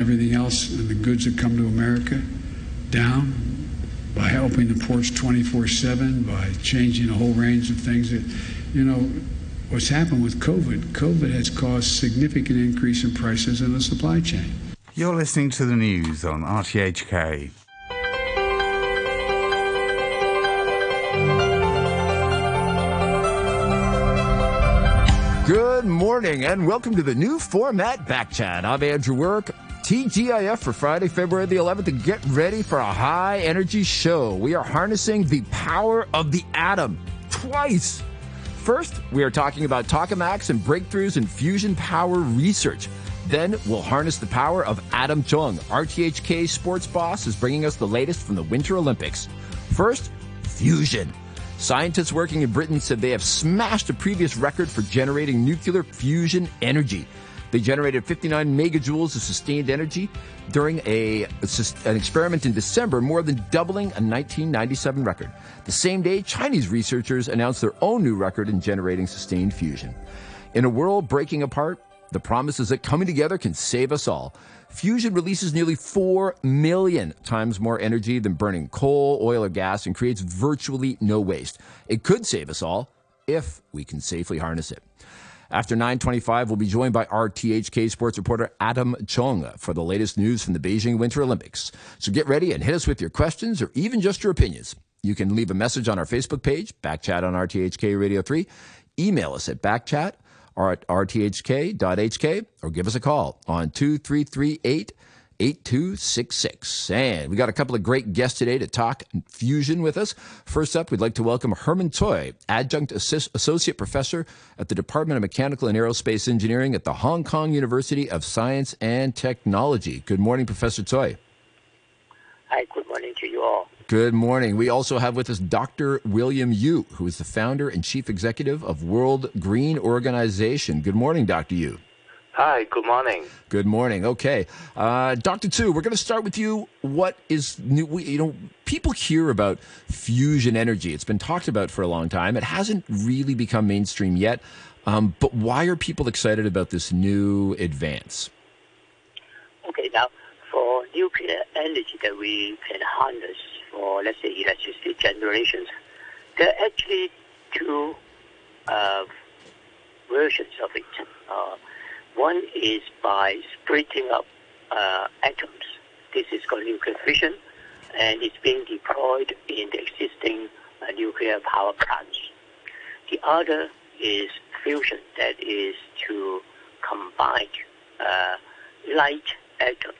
everything else and the goods that come to America down by helping the ports 24 7, by changing a whole range of things that, you know, what's happened with COVID, COVID has caused significant increase in prices in the supply chain. You're listening to the news on RTHK. Good morning and welcome to the new format Back Chat. I'm Andrew Work, TGIF for Friday, February the 11th, and get ready for a high energy show. We are harnessing the power of the atom twice. First, we are talking about tokamaks and breakthroughs in fusion power research. Then we'll harness the power of Adam Chung. RTHK sports boss is bringing us the latest from the Winter Olympics. First, fusion. Scientists working in Britain said they have smashed a previous record for generating nuclear fusion energy. They generated 59 megajoules of sustained energy during a, an experiment in December, more than doubling a 1997 record. The same day, Chinese researchers announced their own new record in generating sustained fusion. In a world breaking apart, the promise is that coming together can save us all. Fusion releases nearly 4 million times more energy than burning coal, oil, or gas and creates virtually no waste. It could save us all if we can safely harness it. After 925, we'll be joined by RTHK sports reporter Adam Chung for the latest news from the Beijing Winter Olympics. So get ready and hit us with your questions or even just your opinions. You can leave a message on our Facebook page, Backchat on RTHK Radio 3. Email us at backchat or at rthk.hk or give us a call on 2338 8266. And we got a couple of great guests today to talk fusion with us. First up, we'd like to welcome Herman Tsui, Adjunct Assist- Associate Professor at the Department of Mechanical and Aerospace Engineering at the Hong Kong University of Science and Technology. Good morning, Professor Tsui. Hi, good morning to you all. Good morning. We also have with us Dr. William Yu, who is the founder and chief executive of World Green Organization. Good morning, Dr. Yu. Hi, good morning. Good morning. Okay. Uh, Dr. Tsui, we're going to start with you. What is new? We, you know, people hear about fusion energy. It's been talked about for a long time. It hasn't really become mainstream yet. Um, but why are people excited about this new advance? Okay, now for nuclear energy that we can harness for, let's say, electricity generations, there are actually two uh, versions of it. Uh, one is by splitting up uh, atoms. This is called nuclear fission, and it's being deployed in the existing uh, nuclear power plants. The other is fusion, that is to combine uh, light atoms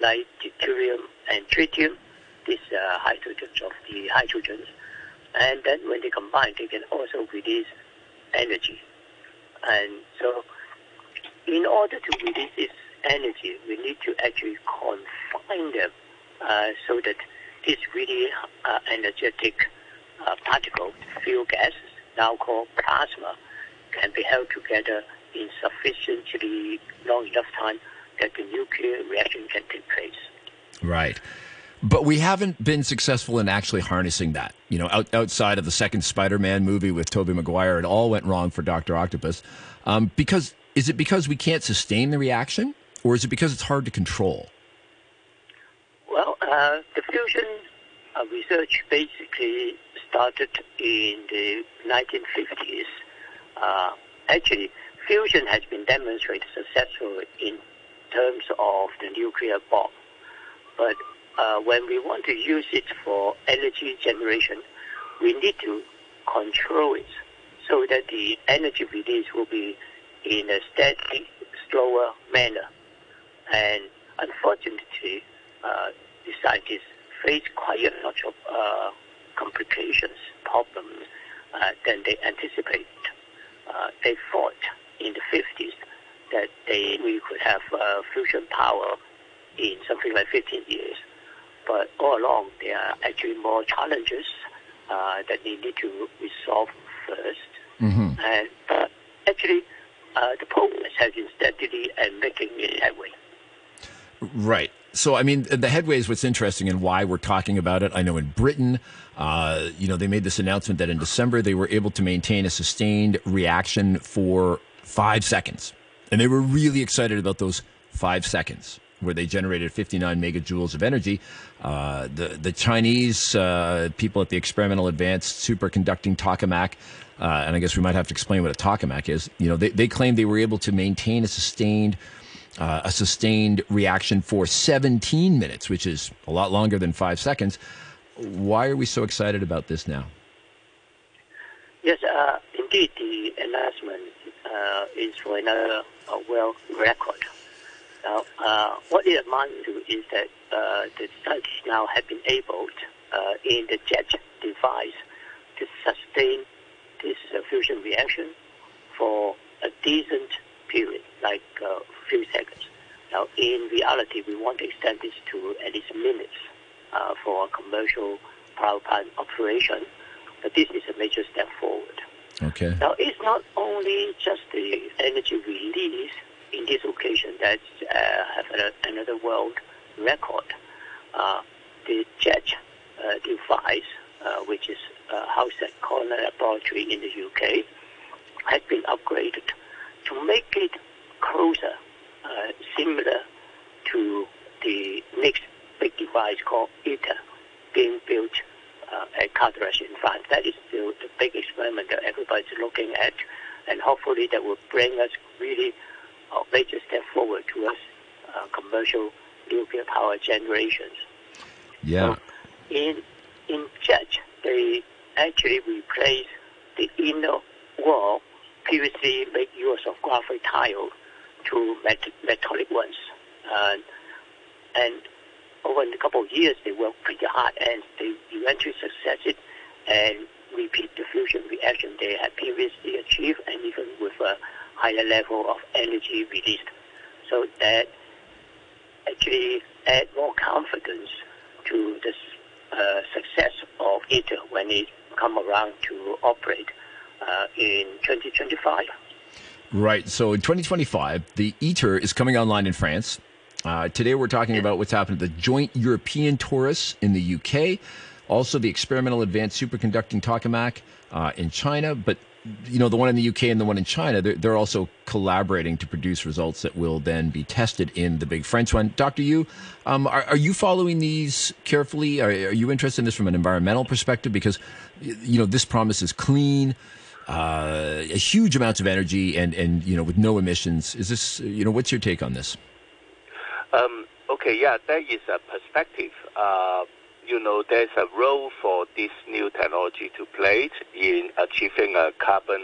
like deuterium and tritium these uh, hydrogens of the hydrogens. And then when they combine, they can also release energy. And so in order to release this energy, we need to actually confine them uh, so that this really uh, energetic uh, particle, fuel gases, now called plasma, can be held together in sufficiently long enough time that the nuclear reaction can take place. Right. But we haven't been successful in actually harnessing that. You know, out, outside of the second Spider-Man movie with Tobey Maguire, it all went wrong for Doctor Octopus. Um, because is it because we can't sustain the reaction, or is it because it's hard to control? Well, uh, the fusion uh, research basically started in the 1950s. Uh, actually, fusion has been demonstrated successful in terms of the nuclear bomb, but uh, when we want to use it for energy generation, we need to control it so that the energy release will be in a steady, slower manner. And unfortunately, uh, the scientists face quite a lot of uh, complications, problems uh, than they anticipated. Uh, they thought in the 50s that they, we could have uh, fusion power in something like 15 years. But all along, there are actually more challenges uh, that they need to resolve 1st mm-hmm. And actually, uh, the progress has been steadily and making it headway. Right. So, I mean, the headway is what's interesting and why we're talking about it. I know in Britain, uh, you know, they made this announcement that in December they were able to maintain a sustained reaction for five seconds. And they were really excited about those five seconds. where they generated 59 megajoules of energy. Uh, the the Chinese uh, people at the Experimental Advanced Superconducting Tokamak, uh, and I guess we might have to explain what a tokamak is. You know, they, they claim they were able to maintain a sustained uh, a sustained reaction for 17 minutes, which is a lot longer than five seconds. Why are we so excited about this now? Yes, uh, indeed, the announcement uh, is for another uh, world record. Now, uh, what it amounts to is that uh, the scientists now have been able uh, in the jet device to sustain this is a fusion reaction for a decent period, like a few seconds. Now, in reality, we want to extend this to at least minutes for a commercial power plant operation but this is a major step forward. Okay. Now, it's not only just the energy release in this occasion that uh, have a, another world record. Uh, the JET uh, device, uh, which is uh, housed at Culham Laboratory in the UK, has been upgraded to make it closer, uh, similar to the next big device called ITER, being built uh, at Cadarache in France. That is the, the big experiment that everybody's looking at, and hopefully that will bring us really a major step forward towards uh, commercial nuclear power generations. Yeah. So in in JET, they actually replace the inner wall previously made use of graphite tile to met- metallic ones. Uh, and over a couple of years, they worked pretty hard and they eventually succeeded and repeat the fusion reaction they had previously achieved and even with a higher level of energy released. So that actually add more confidence to the uh, success of ITER when it come around to operate uh, in 2025. Right. So in 2025, the ITER is coming online in France. Uh, today we're talking about what's happened at the Joint European Torus in the UK, also the Experimental Advanced Superconducting Tokamak uh, in China. But you know the one in the UK and the one in China, they're, they're, also collaborating to produce results that will then be tested in the big French one. Doctor Yu, um, are, are, you following these carefully? Are, are, you interested in this from an environmental perspective? Because you know this promises clean. Uh, huge amounts of energy and, and you know with no emissions. Is this you know what's your take on this? Um, okay, yeah, that is a perspective. Uh, you know, there's a role for this new technology to play in achieving a carbon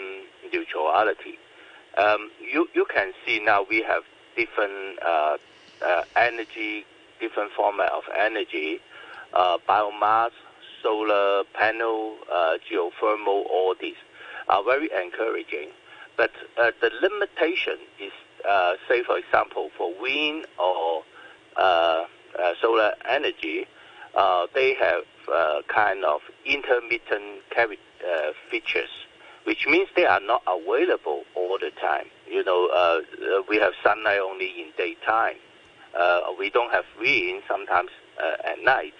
neutrality. Um, you, you can see now we have different uh, uh, energy, different format of energy, uh, biomass, solar panel, uh, geothermal, all these are very encouraging. But uh, the limitation is uh, say, for example, for wind or solar energy, uh, they have uh, kind of intermittent features, which means they are not available all the time. You know, we have sunlight only in daytime. we don't have wind sometimes at night.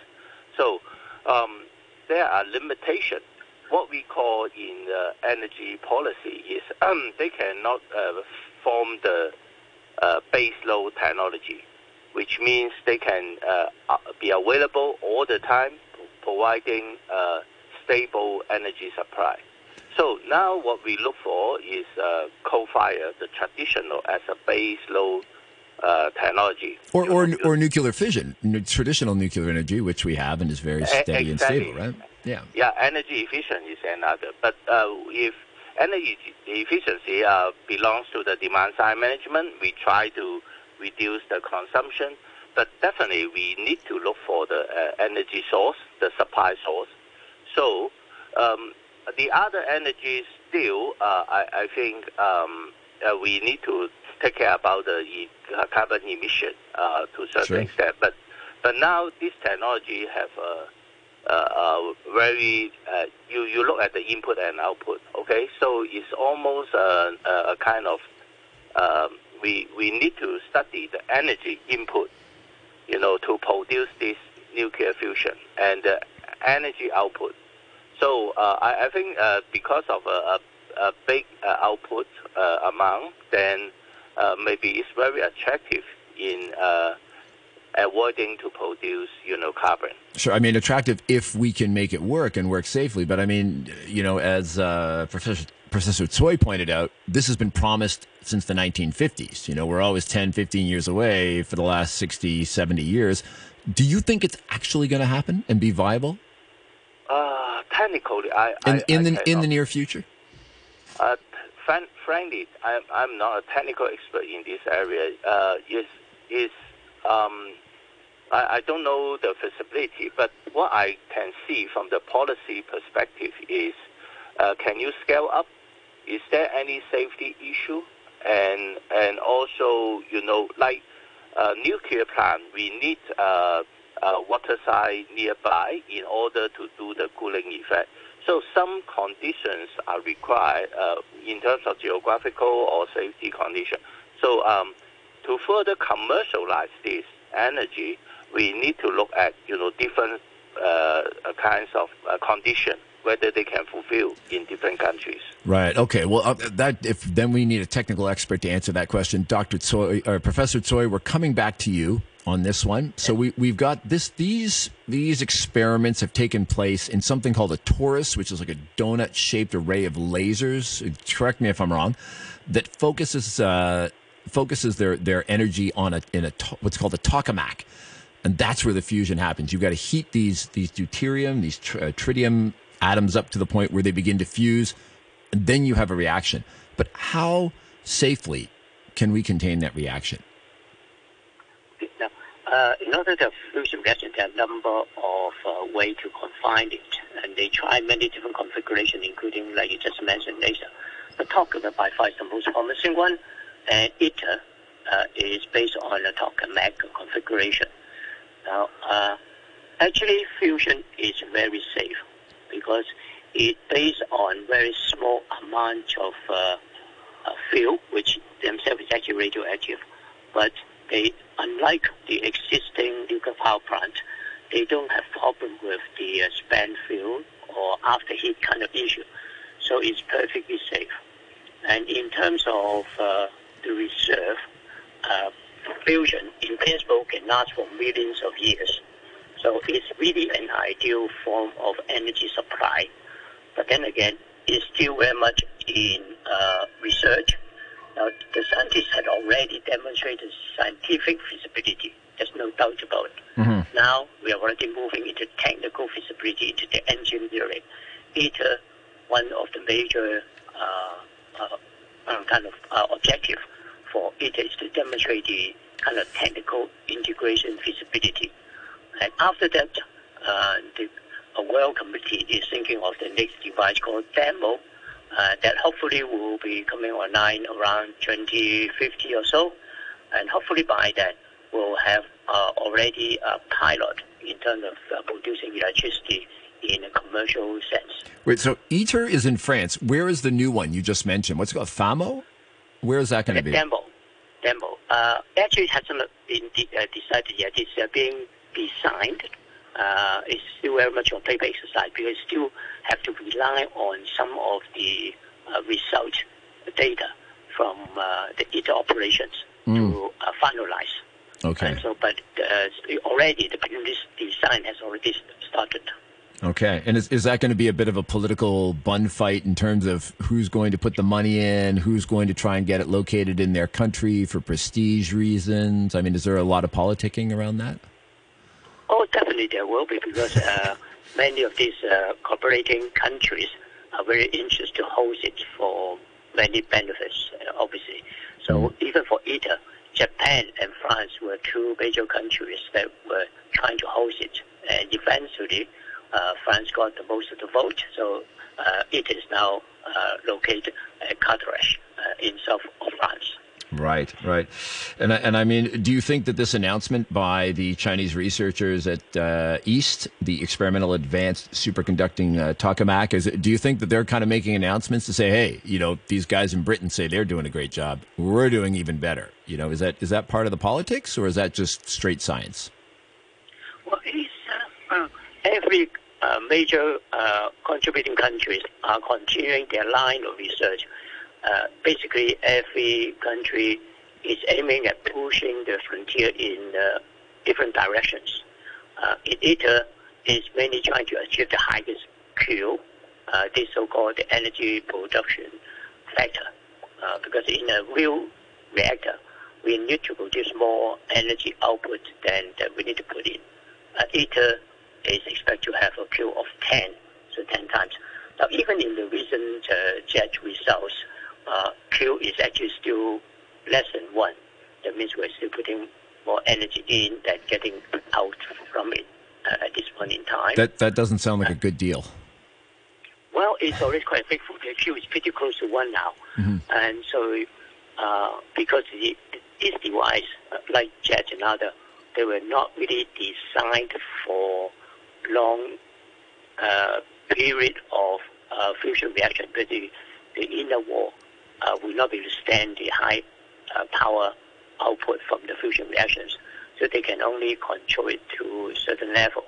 So um, there are limitations what we call in uh, energy policy is um, they cannot uh, form the uh, base load technology, which means they can uh, uh, be available all the time, providing uh, stable energy supply. So now what we look for is uh, coal-fire, the traditional as a base load uh, technology. Or, or, or nuclear fission, traditional nuclear energy, which we have and is very steady exactly. and stable, right? Yeah. Yeah, energy efficient is another. But uh, if energy efficiency uh, belongs to the demand side management. We try to reduce the consumption, but definitely we need to look for the uh, energy source, the supply source. So um, the other energies still, uh, I, I, think um, uh, we need to take care about the carbon emission uh, to a certain sure. extent. But but now this technology have a uh, uh, very uh, you you look at the input and output. Okay, so it's almost a, a kind of um, we we need to study the energy input, you know, to produce this nuclear fusion and the energy output. So uh, I, I think uh, because of a, a, a big uh, output amount, then maybe it's very attractive in avoiding to produce, you know, carbon. Sure. I mean, attractive if we can make it work and work safely. But I mean, you know, as uh, Professor Professor Tsui pointed out, this has been promised since the 1950s. You know, we're always 10, 15 years away for the last 60, 70 years. Do you think it's actually going to happen and be viable? Uh, technically, I in, I, in I the in the near future. Uh, fran- frankly, I'm, I'm not a technical expert in this area. Uh, is is um, I, I don't know the feasibility, but what I can see from the policy perspective is, uh, can you scale up? Is there any safety issue? And and also, you know, like uh, nuclear plant, we need uh, uh, water side nearby in order to do the cooling effect. So some conditions are required uh, in terms of geographical or safety condition. So um, to further commercialize this energy, we need to look at you know different uh, kinds of uh, condition whether they can fulfill in different countries. Right. Okay. Well, uh, that if then we need a technical expert to answer that question, Doctor Tsui or Professor Tsui. We're coming back to you on this one. So we we've got this. These these experiments have taken place in something called a torus, which is like a donut shaped array of lasers. Correct me if I'm wrong. That focuses uh, focuses their their energy on a in a what's called a tokamak. And that's where the fusion happens. You've got to heat these these deuterium, these tr- uh, tritium atoms up to the point where they begin to fuse, and then you have a reaction. But how safely can we contain that reaction? Now, uh, in order to fusion reaction, there are a number of uh, ways to confine it, and they try many different configurations, including, like you just mentioned, laser. But tokamak by far is the most promising one, and ITER uh, is based on a tokamak configuration. Now, uh, actually, fusion is very safe because it based on very small amount of uh, uh, fuel, which themselves is actually radioactive. But they, unlike the existing nuclear power plant, they don't have problem with the uh, spent fuel or after heat kind of issue. So it's perfectly safe. And in terms of uh, the reserve, uh, fusion in principle can last for millions of years. So it's really an ideal form of energy supply. But then again, it's still very much in uh, research. Now, the scientists had already demonstrated scientific feasibility. There's no doubt about it. Now we are already moving into technical feasibility, into the engineering. ITER, one of the major uh, uh, uh, kind of uh, objective for ITER is to demonstrate the kind of technical integration feasibility. And after that, uh, the a World Committee is thinking of the next device called DEMO uh, that hopefully will be coming online around 2050 or so. And hopefully by then, we'll have uh, already a pilot in terms of uh, producing electricity in a commercial sense. Wait, so ITER is in France. Where is the new one you just mentioned? What's it called? FAMO? Where is that going to be? Demo, demo. Uh, actually, it hasn't been de- uh, decided yet. It's uh, being designed. Uh, it's still very much on paper exercise because still have to rely on some of the uh, result data from uh, the ITER operations to uh, finalize. Okay. And so, but uh, already the design has already started. Okay. And is, is that going to be a bit of a political bun fight in terms of who's going to put the money in, who's going to try and get it located in their country for prestige reasons? I mean, is there a lot of politicking around that? Oh, definitely there will be because uh, many of these uh, cooperating countries are very interested to host it for many benefits, uh, obviously. So even for ITER, Japan and France were two major countries that were trying to host it, and eventually uh, France got the most of the vote. So uh, it is now uh, located at uh, in south of France. Right, right. And I, and I mean, do you think that this announcement by the Chinese researchers at uh, EAST, the Experimental Advanced Superconducting uh, Tokamak, is do you think that they're kind of making announcements to say, hey, you know, these guys in Britain say they're doing a great job, we're doing even better? You know, is that is that part of the politics or is that just straight science? Well, it's, uh, every uh, major uh, contributing countries are continuing their line of research. Uh, basically, every country is aiming at pushing the frontier in uh, different directions. Uh, ITER is mainly trying to achieve the highest Q, uh, this so-called energy production factor, uh, because in a real reactor, we need to produce more energy output than we need to put in. Uh, ITER is expected to have a Q of 10, so 10 times. Now, even in the recent uh, JET results, uh, Q is actually still less than 1. That means we're still putting more energy in than getting out from it uh, at this point in time. That that doesn't sound like a good deal. Well, it's already quite big for Q is pretty close to one now, Mm-hmm. and so uh, because the, this device, uh, like JET and other, they were not really designed for long uh, period of uh, fusion reaction, but the, the inner wall uh, will not be able to stand the high uh, power output from the fusion reactions, so they can only control it to a certain level.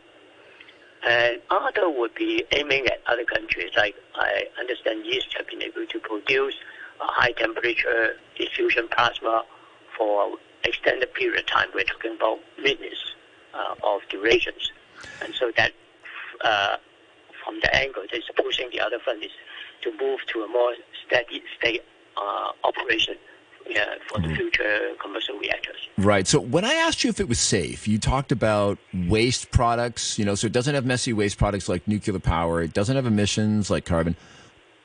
And other would be aiming at other countries. Like I understand EAST have been able to produce a high temperature diffusion plasma for extended period of time. We're talking about minutes uh, of durations. And so that uh, from the angle is pushing the other furnace to move to a more steady state operation uh, for the future commercial reactors. Right. So when I asked you if it was safe, you talked about waste products, you know, so it doesn't have messy waste products like nuclear power, it doesn't have emissions like carbon.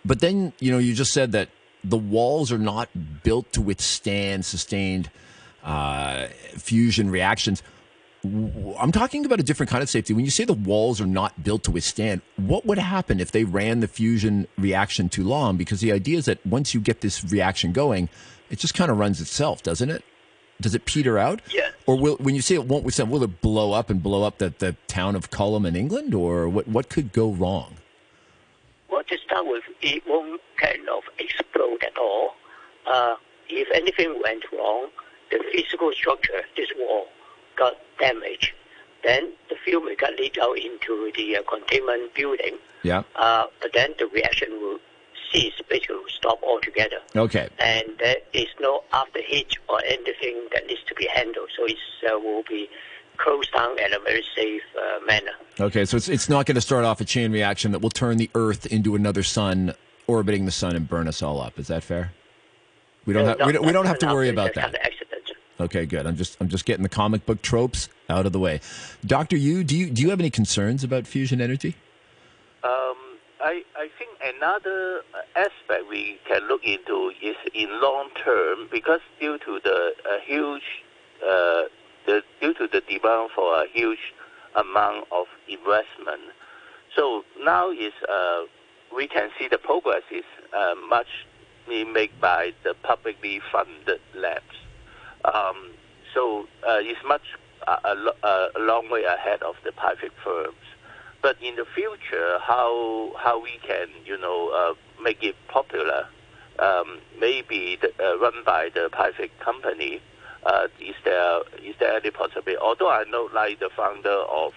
But then, you know, you just said that the walls are not built to withstand sustained uh, fusion reactions. I'm talking about a different kind of safety. When you say the walls are not built to withstand, what would happen if they ran the fusion reaction too long? Because the idea is that once you get this reaction going, it just kind of runs itself, doesn't it? Does it peter out? Yeah. Or will when you say it won't withstand, will it blow up and blow up the, the town of Culham in England? Or what, what could go wrong? Well, to start with, it won't kind of explode at all. Uh, if anything went wrong, the physical structure, this wall, got damaged. Then the fuel will get leaked out into the uh, containment building. Yeah. Uh, but then the reaction will cease, basically will stop altogether. Okay. And there is no after heat or anything that needs to be handled. So it uh, will be closed down in a very safe uh, manner. Okay, so it's it's not going to start off a chain reaction that will turn the Earth into another sun orbiting the sun and burn us all up. Is that fair? We don't No, have not- we don't, we don't have to worry about kind that. of accident. Okay, good. I'm just I'm just getting the comic book tropes out of the way. Doctor, you do you do you have any concerns about fusion energy? Um, I, I think another aspect we can look into is in long term because due to the huge, uh, the, due to the demand for a huge amount of investment. So now is uh, we can see the progress is uh, much made by the publicly funded labs. Um, so uh, it's much uh, a, uh, a long way ahead of the private firms. But in the future, how how we can you know uh, make it popular? Um, maybe the, uh, run by the private company. Uh, is there is there any possibility? Although I know like the founder of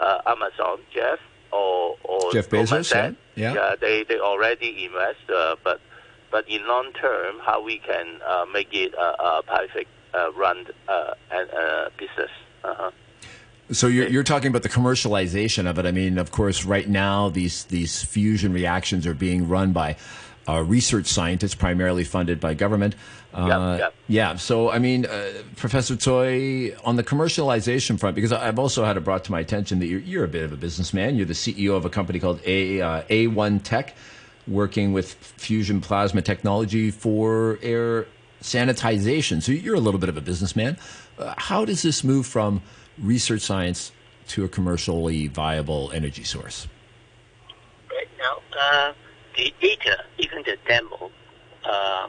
uh, Amazon, Jeff or or Jeff Bezos, yeah, yeah. they they already invest, uh, but but in long term, how we can uh, make it a, a private uh, run uh, and uh, business. Uh-huh. So you're, you're talking about the commercialization of it. I mean, of course, right now these these fusion reactions are being run by uh, research scientists, primarily funded by government. Uh, yep. Yeah. So I mean, uh, Professor Tsui, on the commercialization front, because I've also had it brought to my attention that you're, you're a bit of a businessman. You're the CEO of a company called A uh, A1 Tech, working with fusion plasma technology for air sanitization. So you're a little bit of a businessman. Uh, how does this move from research science to a commercially viable energy source? Right now, uh, the data, even the demo, uh,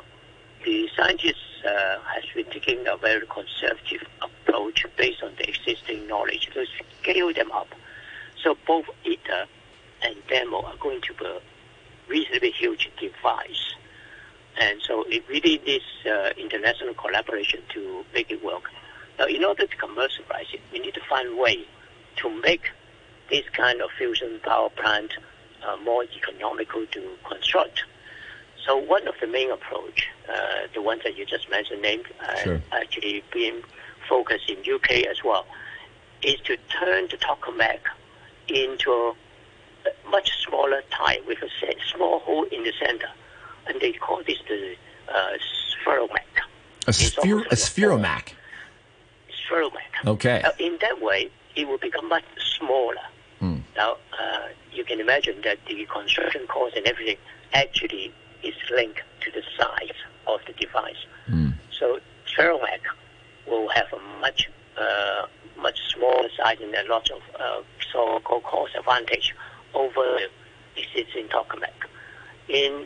the scientists uh, has been taking a very conservative approach based on the existing knowledge to scale them up. So both ITER and demo are going to be reasonably huge device. And so it really needs uh, international collaboration to make it work. Now, in order to commercialize it, we need to find a way to make this kind of fusion power plant uh, more economical to construct. So one of the main approach, uh, the ones that you just mentioned, named uh, Sure. actually being focused in UK as well, is to turn the tokamak into a much smaller tire with a small hole in the center, and they call this the uh, spheromak. A, sphere, a spheromak. Spheromak. Okay. Uh, in that way, it will become much smaller. Hmm. Now, uh, you can imagine that the construction cost and everything actually is linked to the size of the device. Hmm. So, Spheromak will have a much uh, much smaller size and a lot of uh, so-called cost advantage over the existing tokamak. In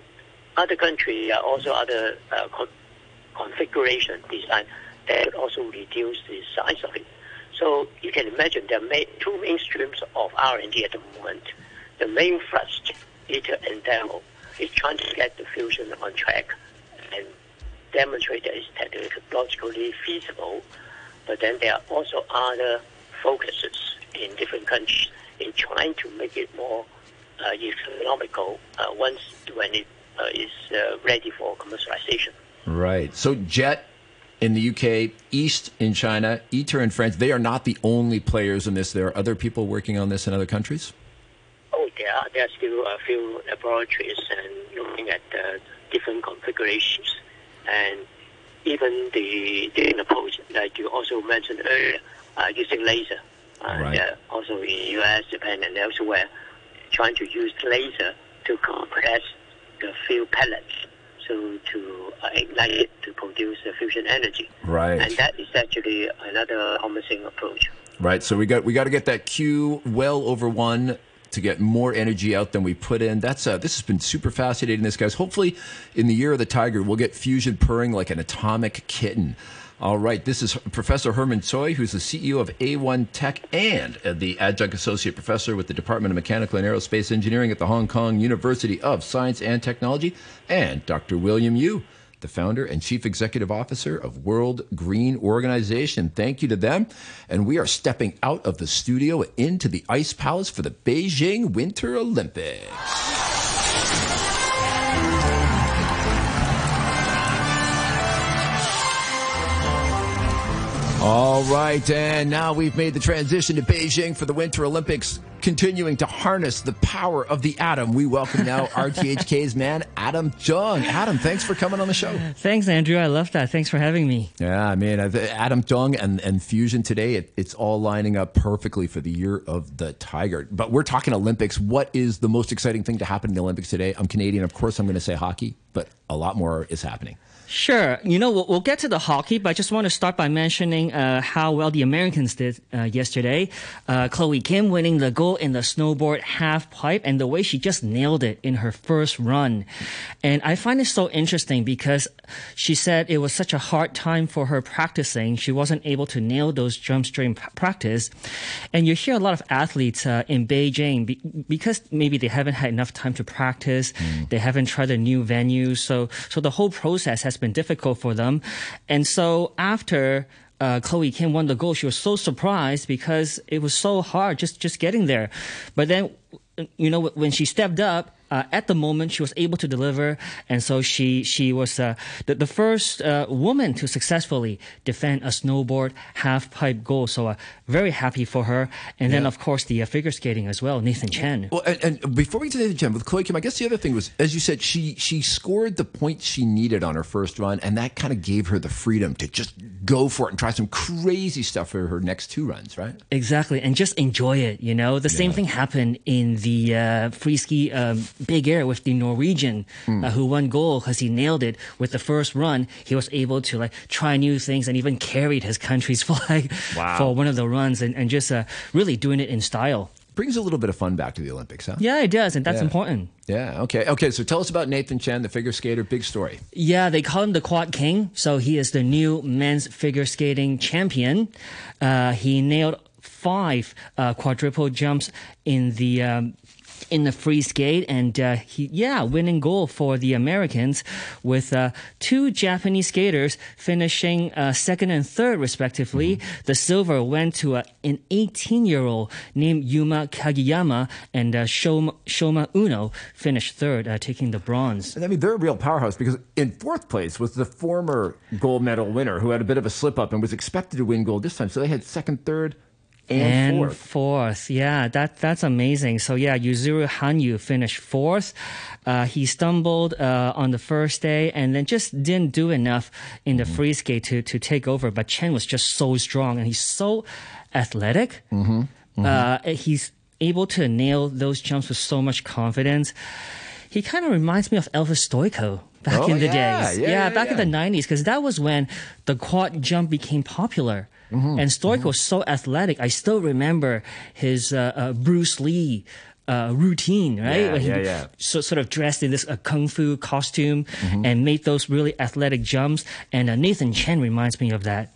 other countries, there are also other uh, con- configuration design that also reduce the size of it. So you can imagine there are two main streams of R&D at the moment. The main thrust, ITER and demo, is trying to get the fusion on track and demonstrate that it's technologically feasible. But then there are also other focuses in different countries in trying to make it more uh, economical uh, once when it uh, is uh, ready for commercialization. Right. So JET in the UK, EAST in China, ITER in France, they are not the only players in this. There are other people working on this in other countries? Oh, there are, there are still a few laboratories and looking at uh, different configurations. And even the different approach, that you also mentioned earlier, uh, using laser. Uh, Right. uh, also in U.S., Japan, and elsewhere, trying to use laser to compress the fuel pellets, so to uh, ignite it to produce the fusion energy. Right. And that is actually another promising approach. Right. So we got we got to get that Q well over one to get more energy out than we put in. That's uh, this has been super fascinating. This guys. Hopefully, in the year of the tiger, we'll get fusion purring like an atomic kitten. All right. This is Professor Herman Tsui, who's the CEO of A1 Tech and uh, the adjunct associate professor with the Department of Mechanical and Aerospace Engineering at the Hong Kong University of Science and Technology, and Dr. William Yu the founder and chief executive officer of World Green Organization. Thank you to them. And we are stepping out of the studio into the Ice Palace for the Beijing Winter Olympics. All right, and now we've made the transition to Beijing for the Winter Olympics, continuing to harness the power of the atom. We welcome now RTHK's man, Adam Chung. Adam, thanks for coming on the show. Thanks, Andrew. I love that. Thanks for having me. Yeah, I mean, Adam Chung and, and Fusion today, it, it's all lining up perfectly for the year of the Tiger. But we're talking Olympics. What is the most exciting thing to happen in the Olympics today? I'm Canadian. Of course, I'm going to say hockey, but a lot more is happening. Sure. You know, we'll, we'll get to the hockey, but I just want to start by mentioning uh, how well the Americans did uh, yesterday. Uh, Chloe Kim winning the gold in the snowboard half pipe and the way she just nailed it in her first run. And I find it so interesting because she said it was such a hard time for her practicing. She wasn't able to nail those jumps during practice. And you hear a lot of athletes uh, in Beijing be- because maybe they haven't had enough time to practice. They haven't tried a new venue. So, so the whole process has been difficult for them. And so after uh, Chloe Kim won the gold, she was so surprised because it was so hard just, just getting there. But then, you know, when she stepped up, uh, at the moment she was able to deliver, and so she she was uh, the, the first uh, woman to successfully defend a snowboard half pipe goal. So uh, very happy for her. And then of course the uh, figure skating as well, Nathan Chen. Well, and, and before we get to Nathan Chen with Chloe Kim, I guess the other thing was, as you said, she she scored the points she needed on her first run, and that kind of gave her the freedom to just go for it and try some crazy stuff for her next two runs, right? Exactly, and just enjoy it. You know, the same thing happened in the uh, free ski um, big air with the Norwegian Hmm. uh, who won gold because he nailed it with the first run. He was able to like try new things and even carried his country's flag Wow. for one of the runs and, and just uh, really doing it in style. Brings a little bit of fun back to the Olympics, huh? Yeah, it does, and that's Yeah. important. Yeah. Okay. Okay. So tell us about Nathan Chen, the figure skater. Big story. Yeah, they call him the Quad King. So he is the new men's figure skating champion. Uh, he nailed five uh, quadruple jumps in the. Um, in the free skate, and uh, he, yeah, winning gold for the Americans, with uh, two Japanese skaters finishing uh, second and third respectively. The silver went to uh, an 18-year-old named Yuma Kagiyama, and uh, Shoma, Shoma Uno finished third, uh, taking the bronze. I mean, they're a real powerhouse because in fourth place was the former gold medal winner who had a bit of a slip up and was expected to win gold this time. So they had second, third, and, fourth. fourth. Yeah, that that's amazing. So yeah, Yuzuru Hanyu finished fourth. Uh, he stumbled uh, on the first day and then just didn't do enough in the free skate to to take over. But Chen was just so strong and he's so athletic. Uh, he's able to nail those jumps with so much confidence. He kind of reminds me of Elvis Stojko back Oh, in the yeah, days. yeah, yeah, back in the 90s, because that was when the quad jump became popular. Mm-hmm, And Stojko was so athletic. I still remember his uh, uh, Bruce Lee. Uh, routine, right? Yeah, he yeah, yeah. So, sort of dressed in this uh, kung fu costume Mm-hmm. and made those really athletic jumps. And uh, Nathan Chen reminds me of that.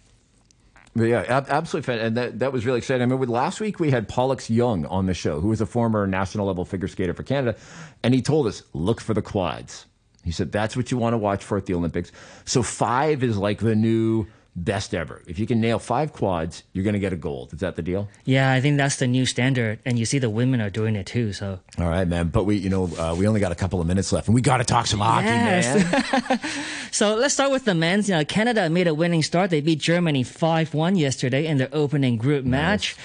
But yeah, ab- absolutely. And that, that was really exciting. I mean, with last week we had Pollux Young on the show, who was a former national level figure skater for Canada. And he told us, look for the quads. He said, that's what you want to watch for at the Olympics. So five is like the new best ever. If you can nail five quads, you're going to get a gold. Is that the deal? Yeah, I think that's the new standard. And you see the women are doing it too. So All right, man. But we, you know, uh, we only got a couple of minutes left, and we got to talk some hockey, Yes. man. So let's start with the men's. You know, Canada made a winning start. They beat Germany 5 1 yesterday in their opening group match.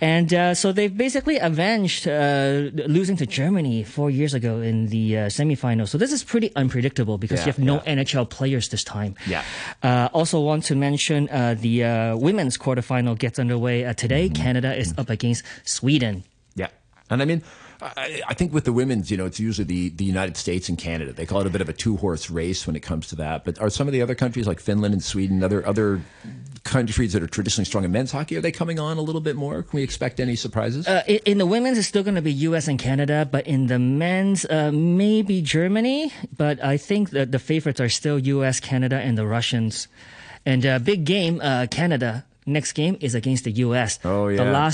And uh, so they've basically avenged uh, losing to Germany four years ago in the uh, semifinals. So this is pretty unpredictable because Yeah, you have no yeah. NHL players this time. Yeah. Uh, also, want to mention uh, the uh, women's quarterfinal gets underway uh, today. Canada is up against Sweden. Yeah. And I mean, I, I think with the women's, you know, it's usually the, the United States and Canada. They call it a bit of a two horse race when it comes to that. But are some of the other countries like Finland and Sweden, other other countries that are traditionally strong in men's hockey, are they coming on a little bit more? Can we expect any surprises? Uh, in, in the women's, it's still going to be U.S. and Canada, but in the men's, uh, maybe Germany. But I think that the favorites are still U.S., Canada, and the Russians. And uh, big game, uh, Canada. Next game is against the U.S. Oh, yeah. The last